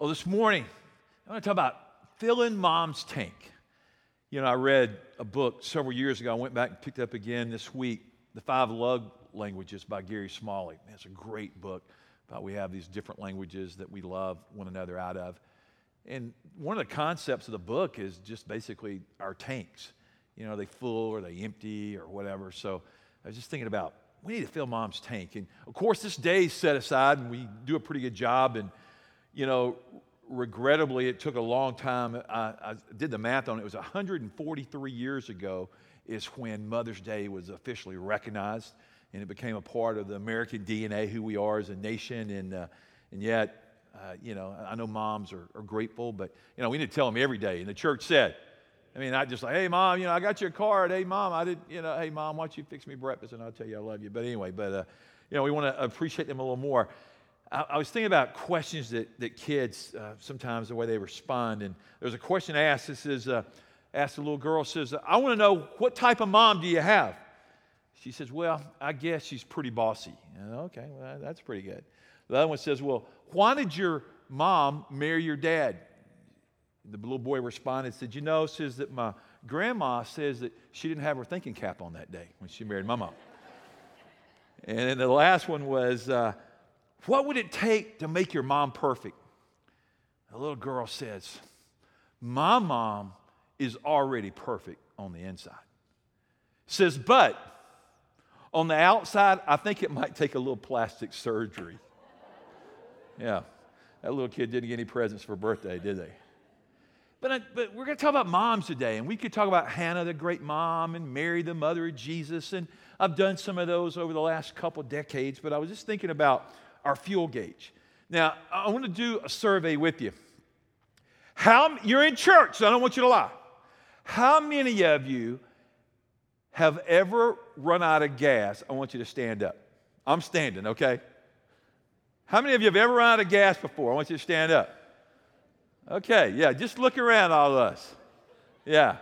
Well, this morning, I want to talk about filling mom's tank. You know, I read a book several years ago. I went back and picked it up again this week, The Five Love Languages by Gary Smalley. Man, It's a great book about we have these different languages that we love one another out of. And one of the concepts of the book is just basically our tanks. You know, are they full or are they empty or whatever? So I was just thinking about we need to fill mom's tank. And of course, this day is set aside and we do a pretty good job. And you know, regrettably, it took a long time. I, I, did the math on it. It was 143 years ago is when Mother's Day was officially recognized, and it became a part of the American DNA, who we are as a nation. And, uh, and yet, uh, you know, I know moms are, are, grateful, but, you know, we need to tell them every day. And the church said, I mean, I just like, hey, mom, you know, I got your card. Hey, mom, I did, you know, hey, mom, why don't you fix me breakfast and I'll tell you I love you. But anyway, but, uh, you know, we want to appreciate them a little more. I, I was thinking about questions that, that kids uh, sometimes the way they respond. And there's a question asked. This is uh, asked a little girl says, "I want to know what type of mom do you have?" She says, "Well, I guess she's pretty bossy." okay, well, that's pretty good. The other one says, "Well, why did your mom marry your dad?" The little boy responded, said, "You know," says that my grandma says that she didn't have her thinking cap on that day when she married my mom. and then the last one was. Uh, what would it take to make your mom perfect? A little girl says, My mom is already perfect on the inside. Says, but on the outside, I think it might take a little plastic surgery. Yeah, that little kid didn't get any presents for birthday, did they? But, I, but we're going to talk about moms today, and we could talk about Hannah, the great mom, and Mary, the mother of Jesus. And I've done some of those over the last couple decades, but I was just thinking about our fuel gauge. Now, I want to do a survey with you. How you're in church, so I don't want you to lie. How many of you have ever run out of gas? I want you to stand up. I'm standing, okay? How many of you have ever run out of gas before? I want you to stand up. Okay, yeah, just look around, all of us. Yeah,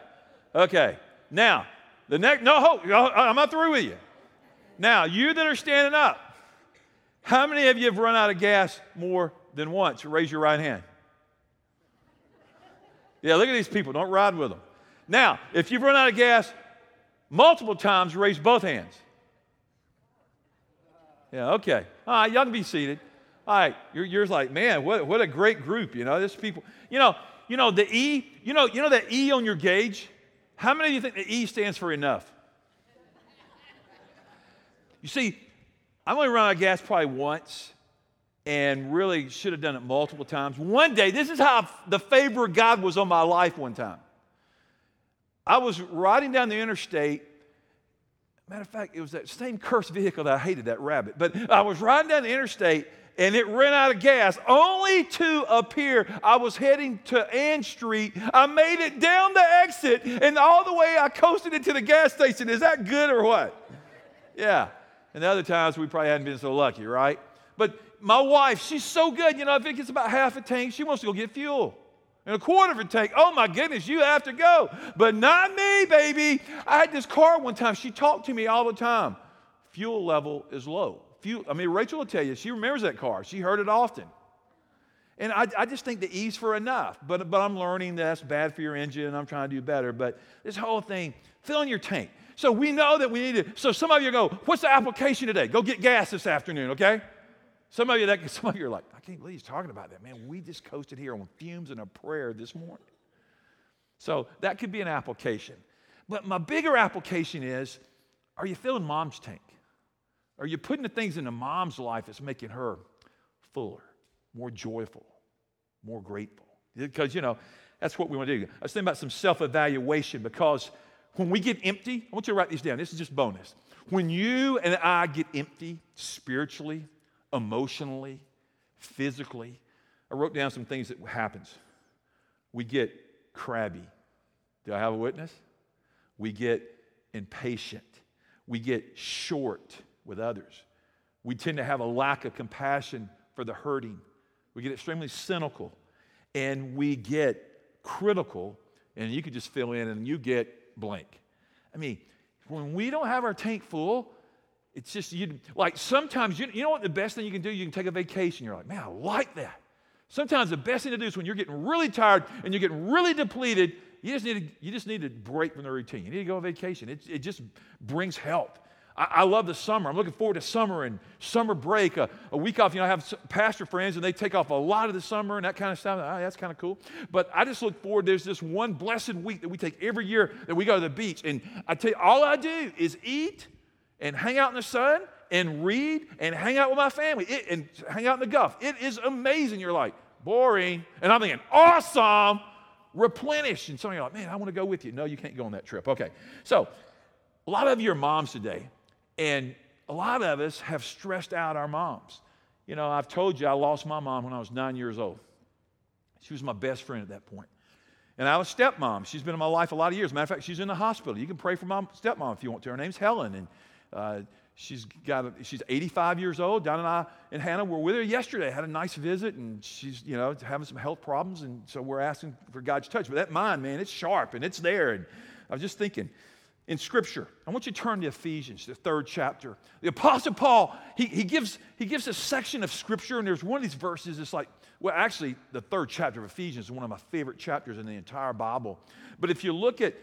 okay. Now, the next, no, hold, I'm not through with you. Now, you that are standing up, how many of you have run out of gas more than once? Raise your right hand. Yeah, look at these people. Don't ride with them. Now, if you've run out of gas multiple times, raise both hands. Yeah, okay. All right, y'all can be seated. All right, you're, you're like, man, what, what a great group. You know, this people. You know, you know the E. You know, you know that E on your gauge. How many of you think the E stands for enough? You see, I've only run out of gas probably once and really should have done it multiple times. One day, this is how the favor of God was on my life one time. I was riding down the interstate. Matter of fact, it was that same cursed vehicle that I hated, that rabbit. But I was riding down the interstate and it ran out of gas only to appear. I was heading to Ann Street. I made it down the exit and all the way I coasted into the gas station. Is that good or what? Yeah. And the other times we probably hadn't been so lucky, right? But my wife, she's so good. You know, if it gets about half a tank, she wants to go get fuel. And a quarter of a tank, oh my goodness, you have to go. But not me, baby. I had this car one time. She talked to me all the time. Fuel level is low. Fuel, I mean, Rachel will tell you, she remembers that car. She heard it often. And I, I, just think the E's for enough. But, but I'm learning that's bad for your engine I'm trying to do better. But this whole thing, filling your tank. So we know that we need to. So some of you go, what's the application today? Go get gas this afternoon, okay? Some of you that some of you are like, I can't believe he's talking about that. Man, we just coasted here on fumes and a prayer this morning. So that could be an application. But my bigger application is, are you filling mom's tank? Are you putting the things into mom's life that's making her fuller, more joyful, more grateful? Because, you know, that's what we want to do. I was thinking about some self evaluation because when we get empty, I want you to write these down. This is just bonus. When you and I get empty spiritually, emotionally, physically, I wrote down some things that happens. We get crabby. Do I have a witness? We get impatient. We get short with others. We tend to have a lack of compassion for the hurting. We get extremely cynical and we get critical. And you could just fill in and you get blank. I mean, when we don't have our tank full, it's just you like sometimes you, you know what the best thing you can do? You can take a vacation. You're like, man, I like that. Sometimes the best thing to do is when you're getting really tired and you're getting really depleted, you just need to, you just need to break from the routine. You need to go on vacation. It, it just brings help. I, love the summer. I'm looking forward to summer and summer break, a, a, week off. You know, I have pastor friends and they take off a lot of the summer and that kind of stuff. Oh, that's kind of cool. But I just look forward. There's this one blessed week that we take every year that we go to the beach. And I tell you, all I do is eat and hang out in the sun and read and hang out with my family it, and hang out in the Gulf. It is amazing. You're like, boring. And I'm thinking, awesome, replenish. And some of you are like, man, I want to go with you. No, you can't go on that trip. Okay. So, a lot of you are moms today, and a lot of us have stressed out our moms. You know, I've told you I lost my mom when I was nine years old. She was my best friend at that point. And I was stepmom. She's been in my life a lot of years. Matter of fact, she's in the hospital. You can pray for my stepmom if you want to. Her name's Helen. And uh, She's got a, she's 85 years old. Donna and I and Hannah were with her yesterday. Had a nice visit, and she's you know having some health problems, and so we're asking for God's touch. But that mind, man, it's sharp and it's there. And I was just thinking, in Scripture, I want you to turn to Ephesians, the third chapter. The Apostle Paul, he, he gives he gives a section of Scripture, and there's one of these verses. It's like, well, actually, the third chapter of Ephesians is one of my favorite chapters in the entire Bible. But if you look at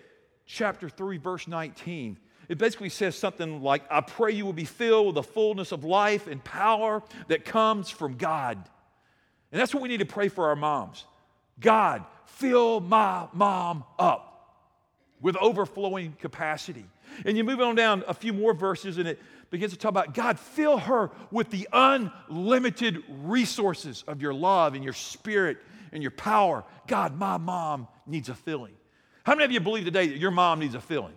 chapter three, verse 19 it basically says something like, I pray you will be filled with the fullness of life and power that comes from God. And that's what we need to pray for our moms. God, fill my mom up with overflowing capacity. And you move on down a few more verses, and it begins to talk about God, fill her with the unlimited resources of your love and your spirit and your power. God, my mom needs a filling. How many of you believe today that your mom needs a filling?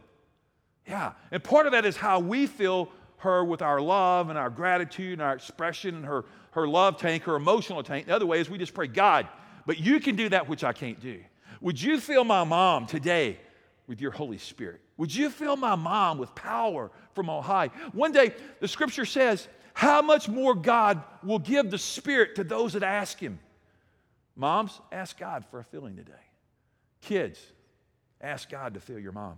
Yeah. And part of that is how we fill her with our love and our gratitude and our expression and her, her love tank, her emotional tank. The other way is we just pray, God, but you can do that which I can't do. Would you fill my mom today with your Holy Spirit? Would you fill my mom with power from on high? One day, the scripture says, how much more God will give the Spirit to those that ask Him. Moms, ask God for a filling today. Kids, ask God to fill your mom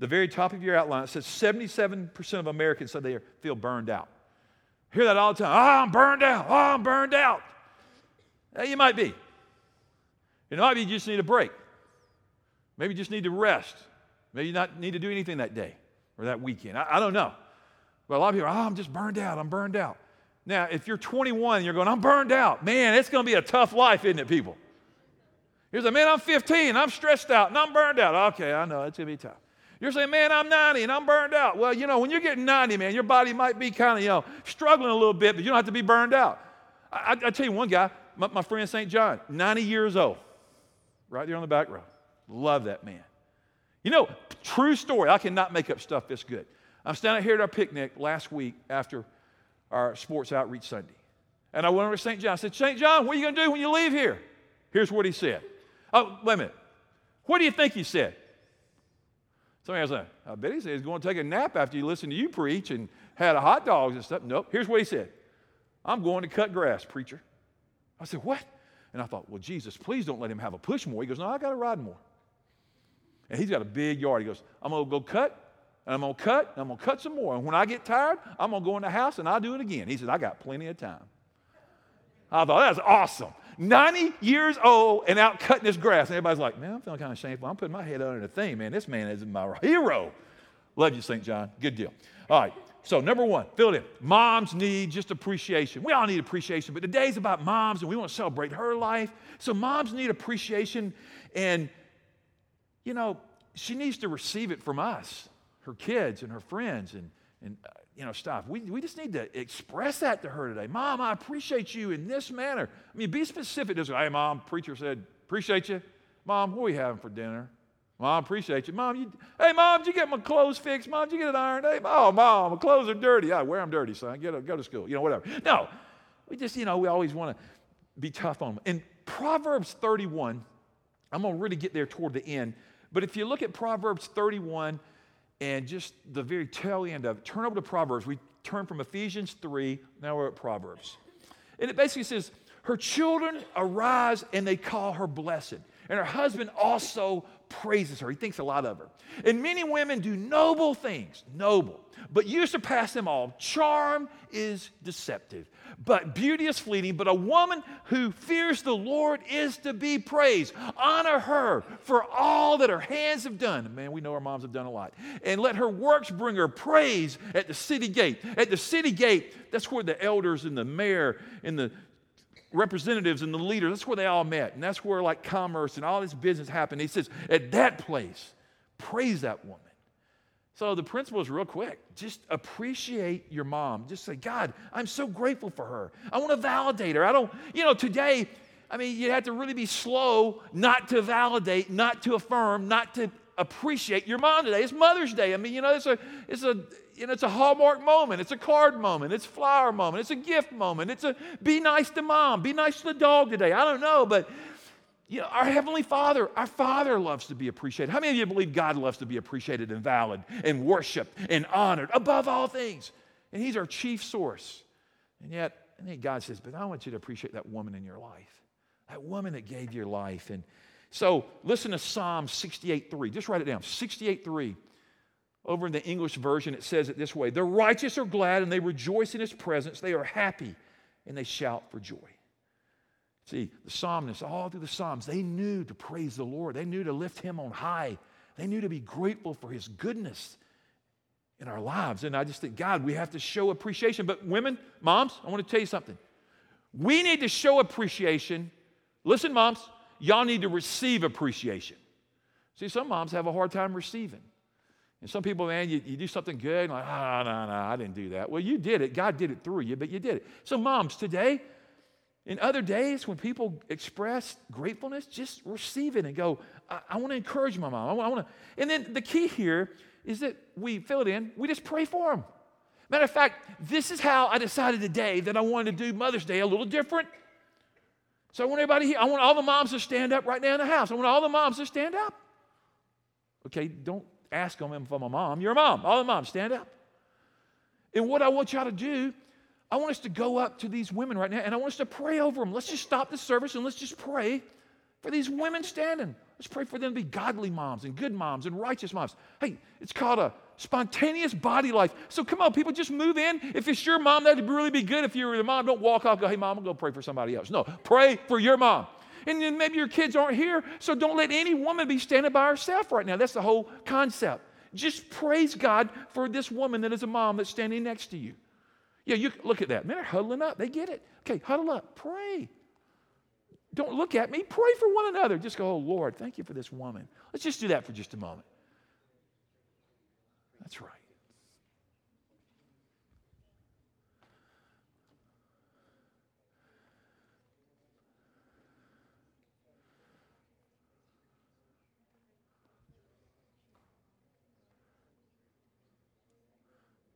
the very top of your outline, says 77% of Americans say they feel burned out. Hear that all the time. Oh, I'm burned out. Oh, I'm burned out. Yeah, you might be. It might be you just need a break. Maybe you just need to rest. Maybe you not need to do anything that day or that weekend. I, I don't know. But a lot of people oh, I'm just burned out. I'm burned out. Now, if you're 21 and you're going, I'm burned out, man, it's going to be a tough life, isn't it, people? You're saying, man, I'm 15, I'm stressed out, and I'm burned out. Okay, I know, it's going to be tough. You're saying, man, I'm 90 and I'm burned out. Well, you know, when you're getting 90, man, your body might be kind of, you know, struggling a little bit, but you don't have to be burned out. I, I, I tell you one guy, my, my friend St. John, 90 years old, right there on the back row. Love that man. You know, true story. I cannot make up stuff this good. I'm standing here at our picnic last week after our sports outreach Sunday. And I went over to St. John. I said, St. John, what are you going to do when you leave here? Here's what he said. Oh, wait a minute. What do you think he said? Somebody else said, I bet he said he's going to take a nap after he listened to you preach and had a hot dogs and stuff. Nope. Here's what he said I'm going to cut grass, preacher. I said, What? And I thought, Well, Jesus, please don't let him have a push more. He goes, No, I got to ride more. And he's got a big yard. He goes, I'm going to go cut, and I'm going to cut, and I'm going to cut some more. And when I get tired, I'm going to go in the house and I'll do it again. He said, I got plenty of time. I thought, that's awesome. 90 years old and out cutting this grass. And everybody's like, man, I'm feeling kind of shameful. I'm putting my head under the thing, man. This man is my hero. Love you, St. John. Good deal. All right. So, number one, fill it in. Moms need just appreciation. We all need appreciation, but today's about moms and we want to celebrate her life. So, moms need appreciation, and, you know, she needs to receive it from us, her kids and her friends. And, and uh, you know, stuff. We, we just need to express that to her today. Mom, I appreciate you in this manner. I mean, be specific. Just, hey, mom, preacher said, appreciate you. Mom, what are we having for dinner? Mom, appreciate you. Mom, you, hey, mom, did you get my clothes fixed? Mom, did you get it ironed? Hey, oh, mom, my clothes are dirty. I wear them dirty, son. Get a, go to school, you know, whatever. No, we just, you know, we always want to be tough on them. In Proverbs 31, I'm going to really get there toward the end. But if you look at Proverbs 31, and just the very tail end of it. Turn over to Proverbs. We turn from Ephesians 3, now we're at Proverbs. And it basically says, Her children arise and they call her blessed. and her husband also praises her. He thinks a lot of her. And many women do noble things, noble, but you surpass them all. Charm is deceptive, but beauty is fleeting. But a woman who fears the Lord is to be praised. Honor her for all that her hands have done. Man, we know our moms have done a lot. And let her works bring her praise at the city gate. At the city gate, that's where the elders and the mayor and the representatives and the leaders, that's where they all met. And that's where like commerce and all this business happened. He says, at that place, praise that woman. So the principle is real quick. Just appreciate your mom. Just say, God, I'm so grateful for her. I want to validate her. I don't, you know, today, I mean, you have to really be slow not to validate, not to affirm, not to appreciate your mom today. It's Mother's Day. I mean, you know, it's a, it's a, you know, it's a hallmark moment. It's a card moment. It's flower moment. It's a gift moment. It's a be nice to mom. Be nice to the dog today. I don't know, but you know, our Heavenly Father, our Father loves to be appreciated. How many of you believe God loves to be appreciated and valued and worshiped and honored above all things? And He's our chief source. And yet, and then God says, But I want you to appreciate that woman in your life, that woman that gave your life. And so listen to Psalm 68 3. Just write it down 68 3. Over in the English version, it says it this way The righteous are glad and they rejoice in His presence. They are happy and they shout for joy. See, the psalmists, all through the Psalms, they knew to praise the Lord. They knew to lift Him on high. They knew to be grateful for His goodness in our lives. And I just think, God, we have to show appreciation. But women, moms, I want to tell you something. We need to show appreciation. Listen, moms, y'all need to receive appreciation. See, some moms have a hard time receiving. And some people, man, you, you do something good, and like, ah, oh, no, no, I didn't do that. Well, you did it. God did it through you, but you did it. So, moms, today, in other days, when people express gratefulness, just receive it and go, I, I want to encourage my mom. I want to. And then the key here is that we fill it in, we just pray for them. Matter of fact, this is how I decided today that I wanted to do Mother's Day a little different. So I want everybody here, I want all the moms to stand up right now in the house. I want all the moms to stand up. Okay, don't ask them if I'm a mom. You're a mom. All the moms, stand up. And what I want y'all to do I want us to go up to these women right now and I want us to pray over them. Let's just stop the service and let's just pray for these women standing. Let's pray for them to be godly moms and good moms and righteous moms. Hey, it's called a spontaneous body life. So come on, people, just move in. If it's your mom, that'd really be good. If you're the mom, don't walk off, go, hey, mom, I'm going to pray for somebody else. No, pray for your mom. And then maybe your kids aren't here, so don't let any woman be standing by herself right now. That's the whole concept. Just praise God for this woman that is a mom that's standing next to you. Yeah, you look at that. Man, they're huddling up. They get it. Okay, huddle up. Pray. Don't look at me. Pray for one another. Just go, oh, Lord, thank you for this woman. Let's just do that for just a moment. That's right.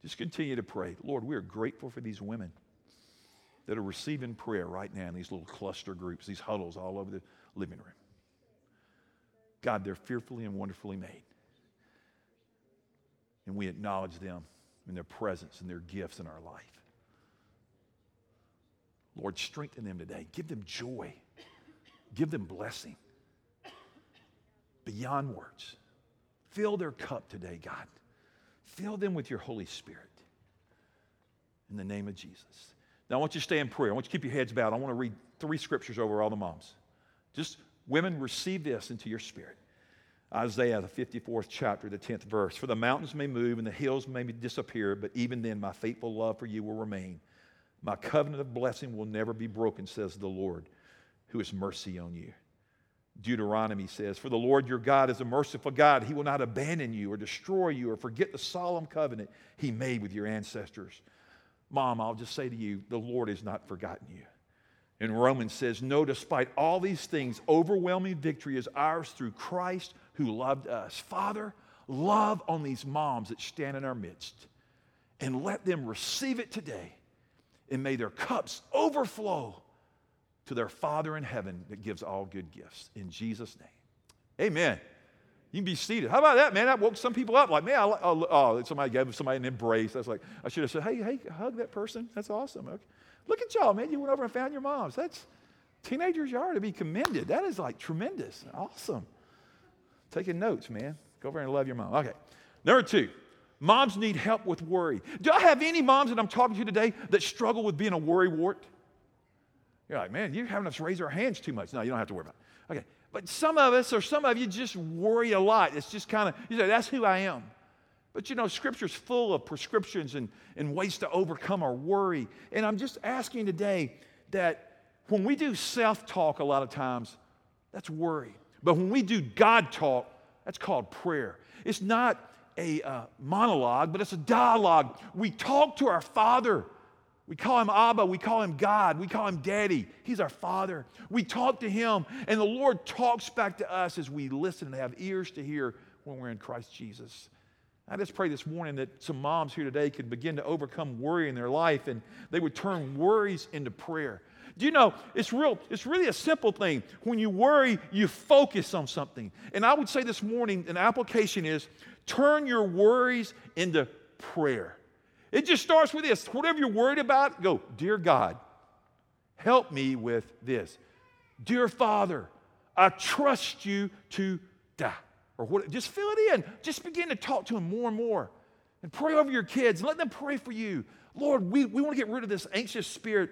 Just continue to pray. Lord, we are grateful for these women that are receiving prayer right now in these little cluster groups, these huddles all over the living room. God, they're fearfully and wonderfully made. And we acknowledge them in their presence and their gifts in our life. Lord, strengthen them today. Give them joy. Give them blessing beyond words. Fill their cup today, God. Fill them with your Holy Spirit in the name of Jesus. Now, I want you to stay in prayer. I want you to keep your heads bowed. I want to read three scriptures over all the moms. Just women, receive this into your spirit. Isaiah, the 54th chapter, the 10th verse. For the mountains may move and the hills may disappear, but even then my faithful love for you will remain. My covenant of blessing will never be broken, says the Lord, who has mercy on you. Deuteronomy says, For the Lord your God is a merciful God. He will not abandon you or destroy you or forget the solemn covenant he made with your ancestors. Mom, I'll just say to you, the Lord has not forgotten you. And Romans says, No, despite all these things, overwhelming victory is ours through Christ who loved us. Father, love on these moms that stand in our midst and let them receive it today. And may their cups overflow to their Father in heaven that gives all good gifts. In Jesus' name. Amen. You can be seated. How about that, man? That woke some people up. Like, man, I, oh, somebody gave somebody an embrace. That's like, I should have said, hey, hey, hug that person. That's awesome. Okay. Look at y'all, man. You went over and found your moms. That's, Teenagers, you are to be commended. That is like tremendous. Awesome. Taking notes, man. Go over and love your mom. Okay. Number two, moms need help with worry. Do I have any moms that I'm talking to today that struggle with being a worry wart? You're like, man, you're having us raise our hands too much. No, you don't have to worry about it. Okay. But some of us or some of you just worry a lot. It's just kind of, you say, that's who I am. But you know, Scripture's full of prescriptions and, and ways to overcome our worry. And I'm just asking today that when we do self talk, a lot of times, that's worry. But when we do God talk, that's called prayer. It's not a uh, monologue, but it's a dialogue. We talk to our Father. We call him Abba. We call him God. We call him Daddy. He's our Father. We talk to him, and the Lord talks back to us as we listen and have ears to hear when we're in Christ Jesus. I just pray this morning that some moms here today could begin to overcome worry in their life and they would turn worries into prayer. Do you know it's real, it's really a simple thing. When you worry, you focus on something. And I would say this morning, an application is turn your worries into prayer. It just starts with this. Whatever you're worried about, go, Dear God, help me with this. Dear Father, I trust you to die. Or what, just fill it in. Just begin to talk to him more and more. And pray over your kids. and Let them pray for you. Lord, we, we want to get rid of this anxious spirit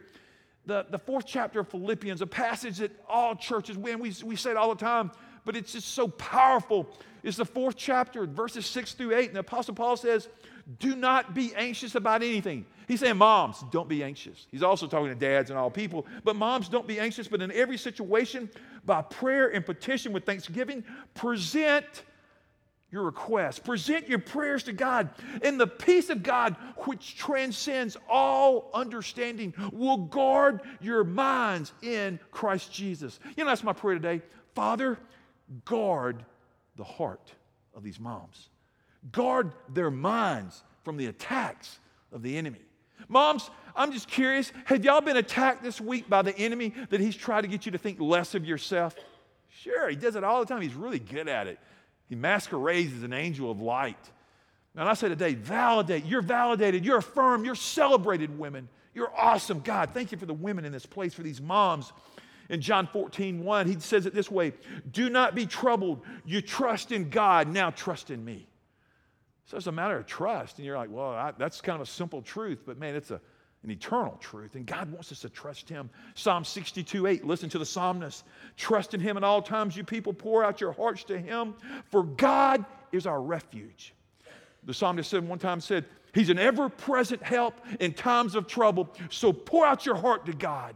the, the fourth chapter of Philippians, a passage that all churches, we, we, we say it all the time, but it's just so powerful. It's the fourth chapter, verses six through eight. And the Apostle Paul says, Do not be anxious about anything. He's saying, Moms, don't be anxious. He's also talking to dads and all people. But moms, don't be anxious, but in every situation, by prayer and petition with thanksgiving, present your requests. Present your prayers to God, and the peace of God, which transcends all understanding, will guard your minds in Christ Jesus. You know, that's my prayer today. Father, guard the heart of these moms, guard their minds from the attacks of the enemy. Moms, I'm just curious have y'all been attacked this week by the enemy that he's tried to get you to think less of yourself? Sure, he does it all the time. He's really good at it. He masquerades as an angel of light. And I say today, validate. You're validated. You're affirmed. You're celebrated, women. You're awesome. God, thank you for the women in this place, for these moms. In John 14, 1, he says it this way Do not be troubled. You trust in God, now trust in me. So it's a matter of trust. And you're like, well, I, that's kind of a simple truth, but man, it's a an eternal truth. And God wants us to trust Him. Psalm 62 8, listen to the psalmist. Trust in Him at all times, you people. Pour out your hearts to Him, for God is our refuge. The psalmist said one time said, He's an ever present help in times of trouble. So pour out your heart to God.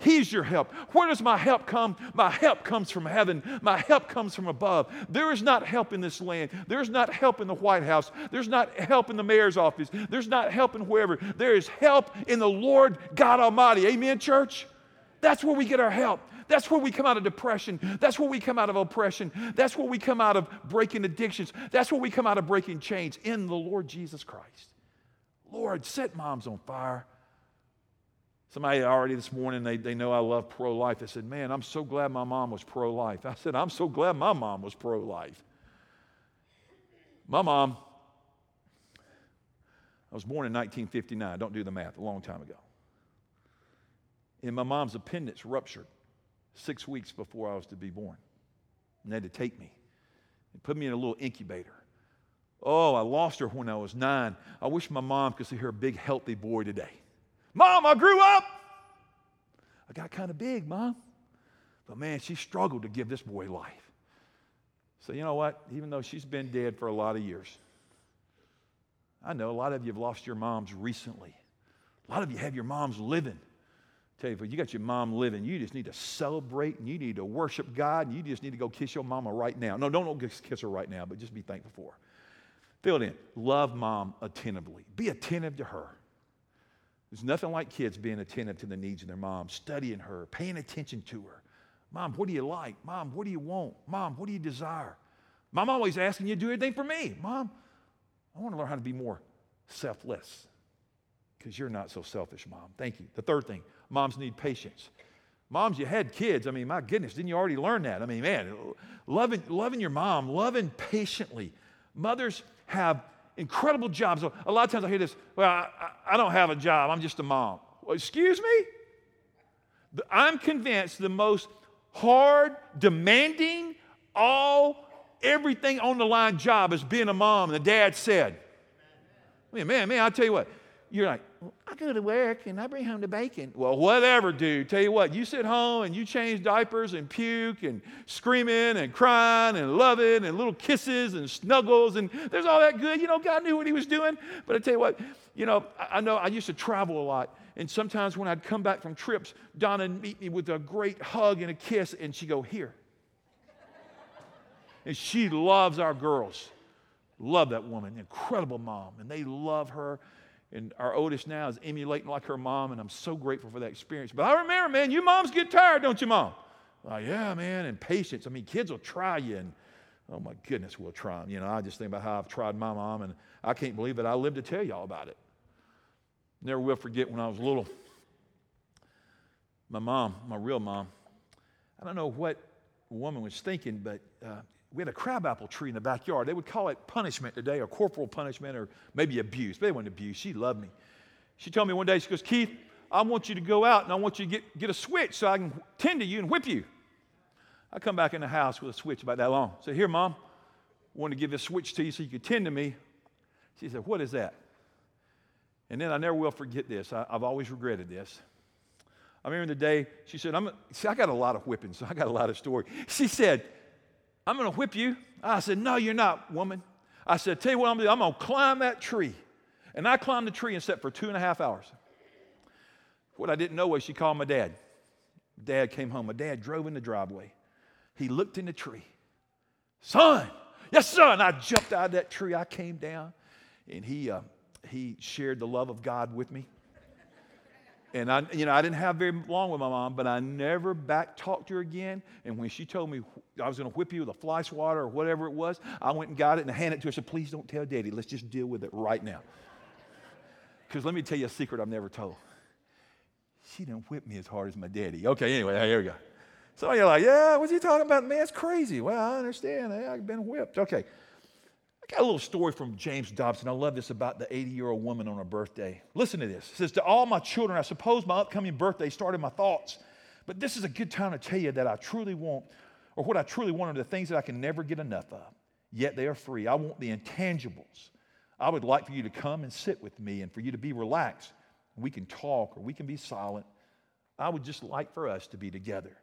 He's your help. Where does my help come? My help comes from heaven. My help comes from above. There is not help in this land. There's not help in the White House. There's not help in the mayor's office. There's not help in whoever. There is help in the Lord God Almighty. Amen, church? That's where we get our help. That's where we come out of depression. That's where we come out of oppression. That's where we come out of breaking addictions. That's where we come out of breaking chains in the Lord Jesus Christ. Lord, set moms on fire. Somebody already this morning, they, they know I love pro life. They said, Man, I'm so glad my mom was pro life. I said, I'm so glad my mom was pro life. My mom, I was born in 1959. Don't do the math, a long time ago. And my mom's appendix ruptured six weeks before I was to be born. And they had to take me and put me in a little incubator. Oh, I lost her when I was nine. I wish my mom could see her big, healthy boy today. Mom, I grew up. I got kind of big, Mom. But man, she struggled to give this boy life. So, you know what? Even though she's been dead for a lot of years, I know a lot of you have lost your moms recently. A lot of you have your moms living. I tell you, you got your mom living, you just need to celebrate and you need to worship God and you just need to go kiss your mama right now. No, don't, don't kiss her right now, but just be thankful for her. Fill it in. Love mom attentively. Be attentive to her. There's nothing like kids being attentive to the needs of their mom, studying her, paying attention to her. Mom, what do you like? Mom, what do you want? Mom, what do you desire? Mom always asking you to do anything for me. Mom, I want to learn how to be more selfless because you're not so selfish, Mom. Thank you. The third thing moms need patience. Moms, you had kids. I mean, my goodness, didn't you already learn that? I mean, man, loving, loving your mom, loving patiently. Mothers have incredible jobs. A lot of times I hear this, well, I, I don't have a job, I'm just a mom. Well, excuse me? I'm convinced the most hard, demanding, all, everything on the line job is being a mom. And the dad said, Man, man, man, I'll tell you what, you're like, well, I go to work and I bring home the bacon. Well, whatever, dude. Tell you what, you sit home and you change diapers and puke and screaming and crying and loving and little kisses and snuggles and there's all that good. You know, God knew what He was doing. But I tell you what, you know, I, I know I used to travel a lot. And sometimes when I'd come back from trips, Donna would meet me with a great hug and a kiss, and she'd go, Here. and she loves our girls. Love that woman, incredible mom. And they love her and our oldest now is emulating like her mom, and I'm so grateful for that experience. But I remember, man, you moms get tired, don't you, mom? Like, yeah, man, and patience. I mean, kids will try you, and oh my goodness, we'll try them. You know, I just think about how I've tried my mom, and I can't believe that I lived to tell y'all about it. Never will forget when I was little. My mom, my real mom, I don't know what woman was thinking, but uh, we had a crabapple tree in the backyard. They would call it punishment today, or corporal punishment, or maybe abuse. But they weren't abuse. She loved me. She told me one day, she goes, Keith, I want you to go out and I want you to get, get a switch so I can tend to you and whip you. I come back in the house with a switch about that long. Said, Here, mom, I want to give this switch to you so you can tend to me. She said, What is that? And then I never will forget this. I, have always regretted this. I remember the day she said, I'm, see, I got a lot of whipping, so I got a lot of story. She said, I'm going to whip you. I said, No, you're not, woman. I said, Tell you what I'm going to do. I'm going to climb that tree. And I climbed the tree and sat for two and a half hours. What I didn't know was she called my dad. Dad came home. My dad drove in the driveway. He looked in the tree. Son, yes, son. I jumped out of that tree. I came down, and he, uh, he shared the love of God with me. And I, you know, I didn't have very long with my mom, but I never back talked to her again. And when she told me I was going to whip you with a fly swatter or whatever it was, I went and got it and handed it to her. I said, "Please don't tell Daddy. Let's just deal with it right now." Because let me tell you a secret I've never told. She didn't whip me as hard as my daddy. Okay, anyway, here we go. So you're like, "Yeah, what's he talking about? Man, it's crazy." Well, I understand. I've been whipped. Okay got a little story from James Dobson. I love this about the 80 year old woman on her birthday. Listen to this. It says, To all my children, I suppose my upcoming birthday started my thoughts, but this is a good time to tell you that I truly want, or what I truly want, are the things that I can never get enough of. Yet they are free. I want the intangibles. I would like for you to come and sit with me and for you to be relaxed. We can talk or we can be silent. I would just like for us to be together.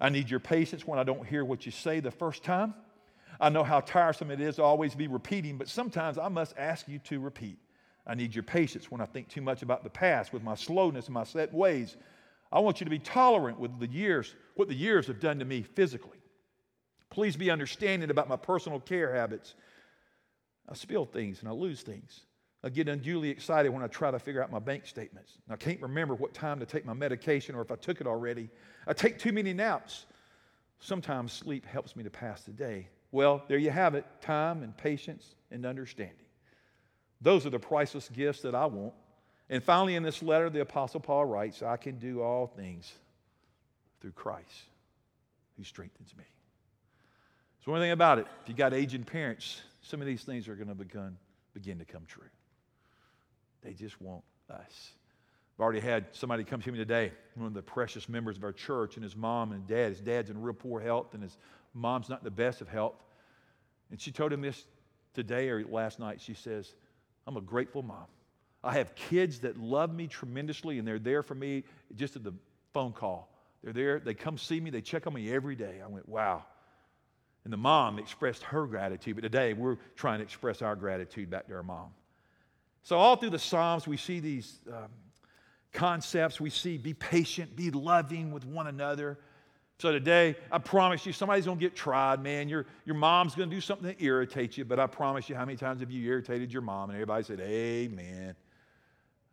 I need your patience when I don't hear what you say the first time. I know how tiresome it is to always be repeating, but sometimes I must ask you to repeat. I need your patience when I think too much about the past with my slowness and my set ways. I want you to be tolerant with the years, what the years have done to me physically. Please be understanding about my personal care habits. I spill things and I lose things. I get unduly excited when I try to figure out my bank statements. I can't remember what time to take my medication or if I took it already. I take too many naps. Sometimes sleep helps me to pass the day. Well, there you have it time and patience and understanding. Those are the priceless gifts that I want. And finally, in this letter, the Apostle Paul writes, I can do all things through Christ who strengthens me. So, one thing about it, if you got aging parents, some of these things are going to begin, begin to come true. They just want us. I've already had somebody come to me today, one of the precious members of our church, and his mom and dad. His dad's in real poor health, and his mom's not in the best of health. And she told him this today or last night. She says, I'm a grateful mom. I have kids that love me tremendously and they're there for me just at the phone call. They're there, they come see me, they check on me every day. I went, wow. And the mom expressed her gratitude, but today we're trying to express our gratitude back to our mom. So, all through the Psalms, we see these um, concepts. We see be patient, be loving with one another. So today, I promise you, somebody's to get tried, man. Your, your mom's to do something that irritates you, but I promise you, how many times have you irritated your mom? And everybody said, Amen.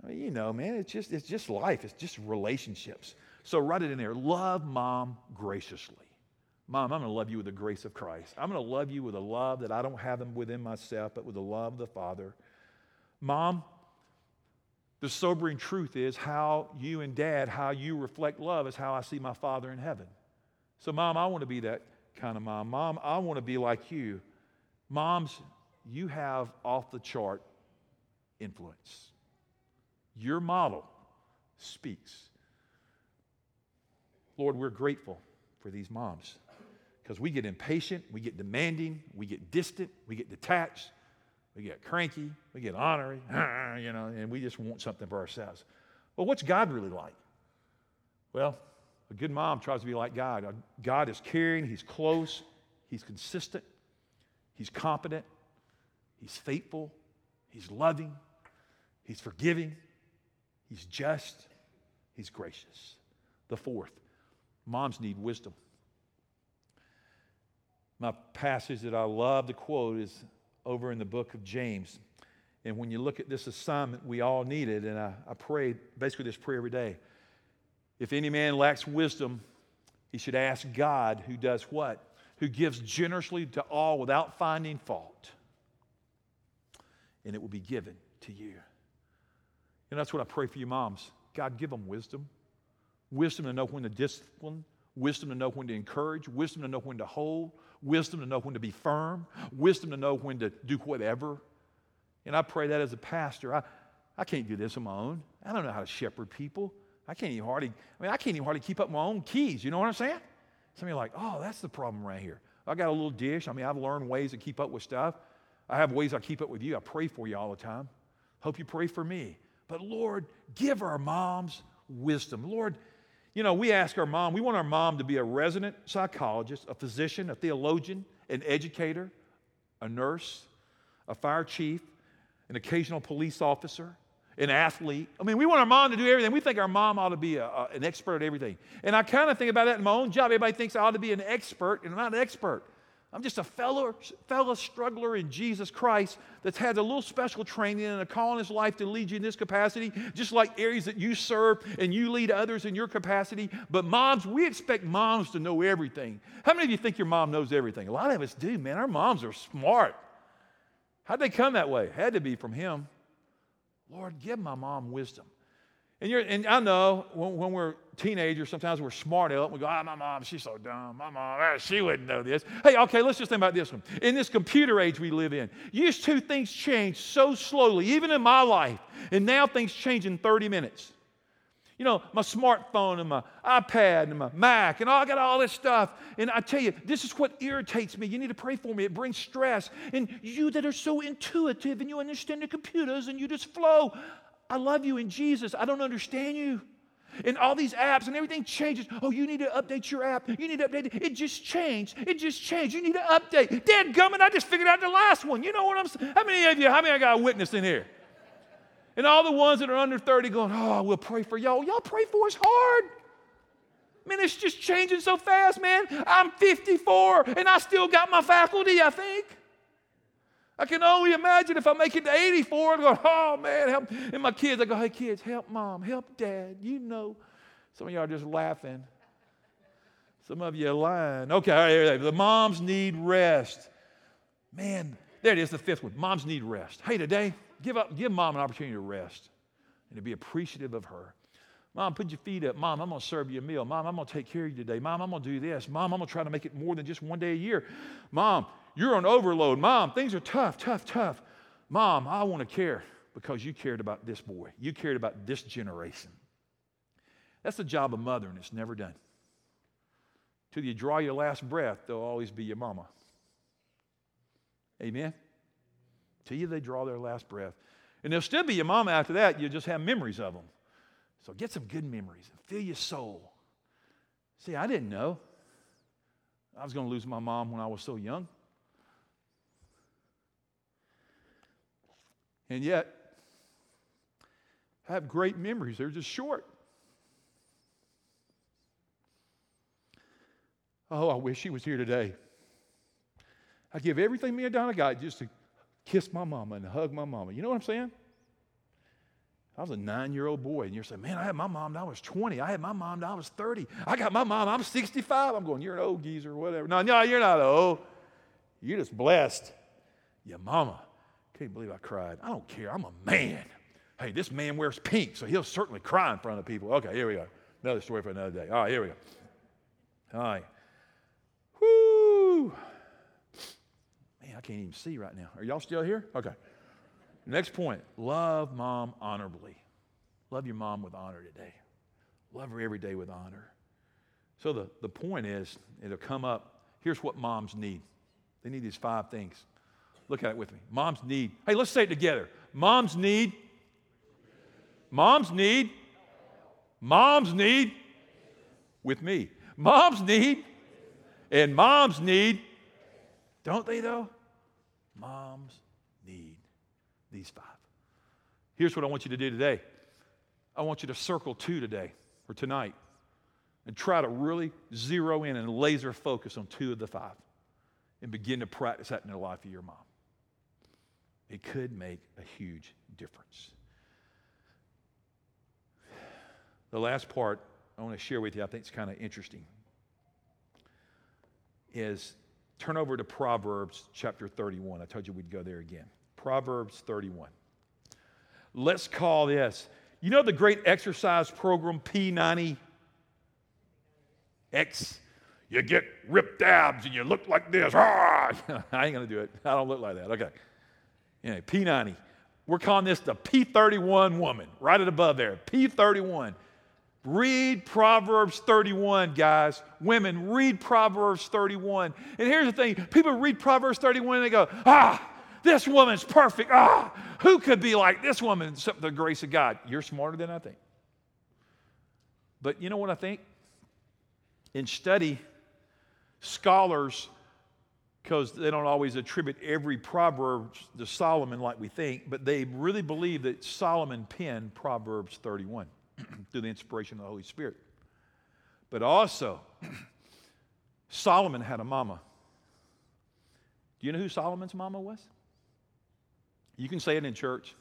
I mean, you know, man, it's just, it's just life. It's just relationships. So write it in there. Love mom graciously. Mom, I'm to love you with the grace of Christ. I'm to love you with a love that I don't have within myself, but with the love of the Father. Mom, the sobering truth is how you and dad, how you reflect love is how I see my Father in heaven. So, mom, I want to be that kind of mom. Mom, I want to be like you. Moms, you have off the chart influence. Your model speaks. Lord, we're grateful for these moms because we get impatient, we get demanding, we get distant, we get detached, we get cranky, we get honorary, you know, and we just want something for ourselves. Well, what's God really like? Well, a good mom tries to be like God. Uh, God is caring, He's close, He's consistent, He's competent, He's faithful, He's loving, He's forgiving, He's just, He's gracious. The fourth, moms need wisdom. My passage that I love to quote is over in the book of James. And when you look at this assignment, we all need it. And I, I pray basically this prayer every day. If any man lacks wisdom, he should ask God, who does what? Who gives generously to all without finding fault. And it will be given to you. And that's what I pray for you, moms. God, give them wisdom. Wisdom to know when to discipline, wisdom to know when to encourage, wisdom to know when to hold, wisdom to know when to be firm, wisdom to know when to do whatever. And I pray that as a pastor. I, I can't do this on my own. I don't know how to shepherd people. I can't even hardly, I mean, I can't even hardly keep up my own keys. You know what I'm saying? Some of you are like, oh, that's the problem right here. I got a little dish. I mean, I've learned ways to keep up with stuff. I have ways I keep up with you. I pray for you all the time. Hope you pray for me. But Lord, give our moms wisdom. Lord, you know, we ask our mom, we want our mom to be a resident psychologist, a physician, a theologian, an educator, a nurse, a fire chief, an occasional police officer, an athlete. I mean, we want our mom to do everything. We think our mom ought to be a, a, an expert at everything. And I kind of think about that in my own job. Everybody thinks I ought to be an expert, and I'm not an expert. I'm just a fellow, fellow struggler in Jesus Christ that's had a little special training and a call in his life to lead you in this capacity, just like areas that you serve and you lead others in your capacity. But moms, we expect moms to know everything. How many of you think your mom knows everything? A lot of us do, man. Our moms are smart. How'd they come that way? Had to be from him. Lord, give my mom wisdom. And, you're, and I know when, when, we're teenagers, sometimes we're smart aleck. We go, ah, my mom, she's so dumb. My mom, ah, she wouldn't know this. Hey, okay, let's just think about this one. In this computer age we live in, used to things change so slowly, even in my life. And now things change in 30 minutes. You know, my smartphone and my iPad and my Mac, and I got all this stuff. And I tell you, this is what irritates me. You need to pray for me. It brings stress. And you that are so intuitive and you understand the computers and you just flow, I love you in Jesus. I don't understand you. And all these apps and everything changes. Oh, you need to update your app. You need to update it. It just changed. It just changed. You need to update. Dad gummit, I just figured out the last one. You know what I'm saying? How many of you, how many I got a witness in here? And all the ones that are under 30 going, oh, we'll pray for y'all. Y'all pray for us hard. Man, it's just changing so fast, man. I'm 54 and I still got my faculty, I think. I can only imagine if I make it to 84 and go, oh man, help. And my kids, I go, hey kids, help mom, help dad. You know. Some of y'all are just laughing. Some of you are lying. Okay, all right. the moms need rest. Man, there it is, the fifth one. Moms need rest. Hey, today, give up, give mom an opportunity to rest and to be appreciative of her. Mom, put your feet up. Mom, I'm going to serve you a meal. Mom, I'm going to take care of you today. Mom, I'm going to do this. Mom, I'm going to try to make it more than just one day a year. Mom, you're on overload. Mom, things are tough, tough, tough. Mom, I want to care because you cared about this boy. You cared about this generation. That's the job of mother, and it's never done. Till you draw your last breath, they'll always be your mama. Amen? Till you they draw their last breath. And they'll still be your mama after that. You just have memories of them. So get some good memories and fill your soul. See, I didn't know I was going to lose my mom when I was so young. And yet, I have great memories. They're just short. Oh, I wish she was here today. I give everything me and Donna got just to kiss my mama and hug my mama. You know what I'm saying? I was a nine year old boy, and you're saying, Man, I had my mom when I was 20. I had my mom when I was 30. I got my mom, I'm 65. I'm going, You're an old geezer, whatever. No, no, you're not old. You're just blessed. Your mama can't believe I cried. I don't care. I'm a man. Hey, this man wears pink, so he'll certainly cry in front of people. Okay, here we go. Another story for another day. All right, here we go. All right. Whoo! Can't even see right now. Are y'all still here? Okay. Next point love mom honorably. Love your mom with honor today. Love her every day with honor. So the, the point is, it'll come up. Here's what moms need they need these five things. Look at it with me. Moms need, hey, let's say it together. Moms need, moms need, moms need, with me. Moms need, and moms need, don't they though? Moms need these five. Here's what I want you to do today I want you to circle two today or tonight and try to really zero in and laser focus on two of the five and begin to practice that in the life of your mom. It could make a huge difference. The last part I want to share with you, I think it's kind of interesting, is turn over to Proverbs chapter 31. I told you we'd go there again. Proverbs 31. Let's call this, you know, the great exercise program P90 X, you get ripped abs and you look like this. I ain't going to do it. I don't look like that. Okay. Anyway, P90. We're calling this the P31 woman, right at above there. P31. Read Proverbs 31, guys. Women, read Proverbs 31. And here's the thing people read Proverbs 31 and they go, ah, this woman's perfect. Ah, who could be like this woman except the grace of God? You're smarter than I think. But you know what I think? in study, scholars, because they don't always attribute every proverb to Solomon like we think, but they really believe that Solomon penned Proverbs 31 through the inspiration of the Holy Spirit. But also, Solomon had a mama. Do you know who Solomon's mama was? You can say it in church.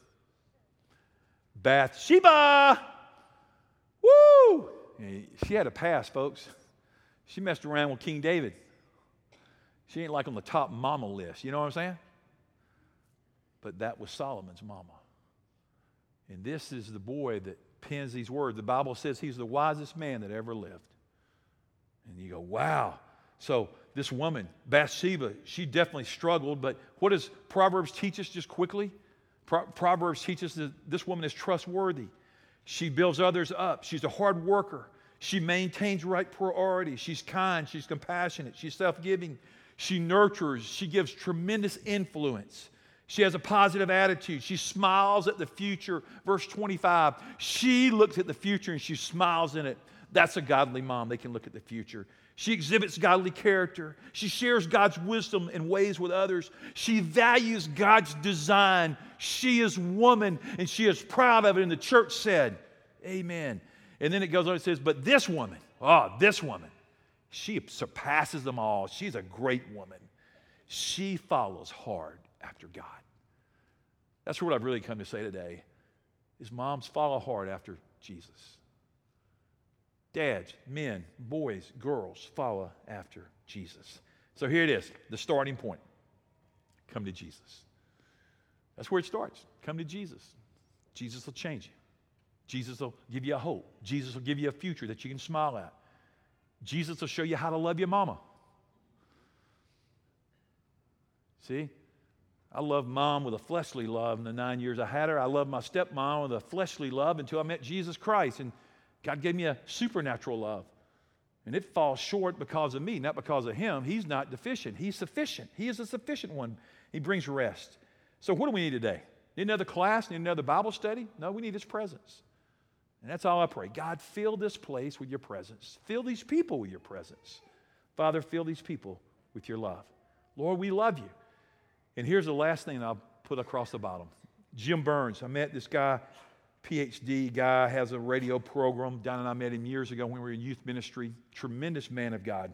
Bathsheba. Woo! She had a past, folks. She messed around with King David. She ain't like on the top mama list. You know what I'm saying? But that was Solomon's mama. And this is the boy that pens these words. The Bible says he's the wisest man that ever lived. And you go, wow. So this woman, Bathsheba, she definitely struggled. But what does Proverbs teach us just quickly? Pro- Proverbs teaches that this woman is trustworthy. She builds others up. She's a hard worker. She maintains right priorities. She's kind. She's compassionate. She's self giving. She nurtures. She gives tremendous influence. She has a positive attitude. She smiles at the future. Verse 25. She looks at the future and she smiles in it. That's a godly mom. They can look at the future. She exhibits godly character. She shares God's wisdom and ways with others. She values God's design. She is woman and she is proud of it. And the church said, Amen. And then it goes on, it says, But this woman, oh, this woman, she surpasses them all. She's a great woman. She follows hard after God. That's what I've really come to say today is moms follow hard after Jesus. Dads, men, boys, girls follow after Jesus. So here it is, the starting point. Come to Jesus. That's where it starts. Come to Jesus. Jesus will change you. Jesus will give you a hope. Jesus will give you a future that you can smile at. Jesus will show you how to love your mama. See? I loved mom with a fleshly love in the nine years I had her. I loved my stepmom with a fleshly love until I met Jesus Christ. And God gave me a supernatural love. And it falls short because of me, not because of him. He's not deficient. He's sufficient. He is a sufficient one. He brings rest. So, what do we need today? Need another class? Need another Bible study? No, we need His presence. And that's all I pray. God, fill this place with your presence. Fill these people with your presence. Father, fill these people with your love. Lord, we love you. And here's the last thing I'll put across the bottom Jim Burns. I met this guy, PhD guy, has a radio program. Donna and I met him years ago when we were in youth ministry. Tremendous man of God.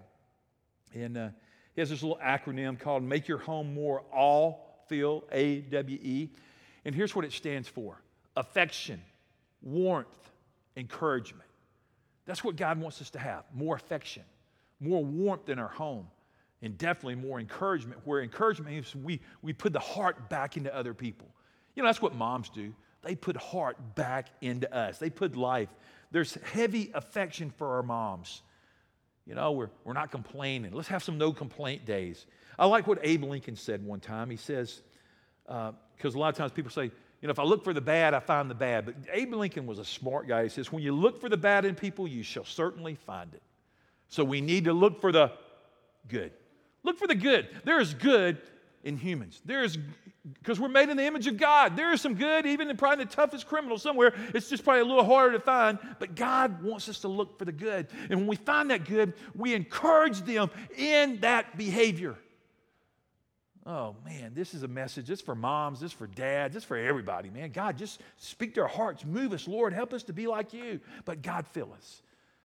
And uh, he has this little acronym called Make Your Home More All Feel, A W E. And here's what it stands for affection, warmth, encouragement. That's what God wants us to have more affection, more warmth in our home, and definitely more encouragement, where encouragement means we, we put the heart back into other people. You know, that's what moms do. They put heart back into us, they put life. There's heavy affection for our moms. You know, we're, we're not complaining. Let's have some no complaint days. I like what Abe Lincoln said one time. He says, because uh, a lot of times people say, you know, if I look for the bad, I find the bad. But Abe Lincoln was a smart guy. He says, when you look for the bad in people, you shall certainly find it. So we need to look for the good. Look for the good. There is good in humans. There is, because we're made in the image of God. There is some good, even in probably the toughest criminal somewhere. It's just probably a little harder to find, but God wants us to look for the good. And when we find that good, we encourage them in that behavior. Oh man, this is a message. This for moms, this for dads, this for everybody, man. God, just speak to our hearts. Move us, Lord. Help us to be like you. But God, fill us.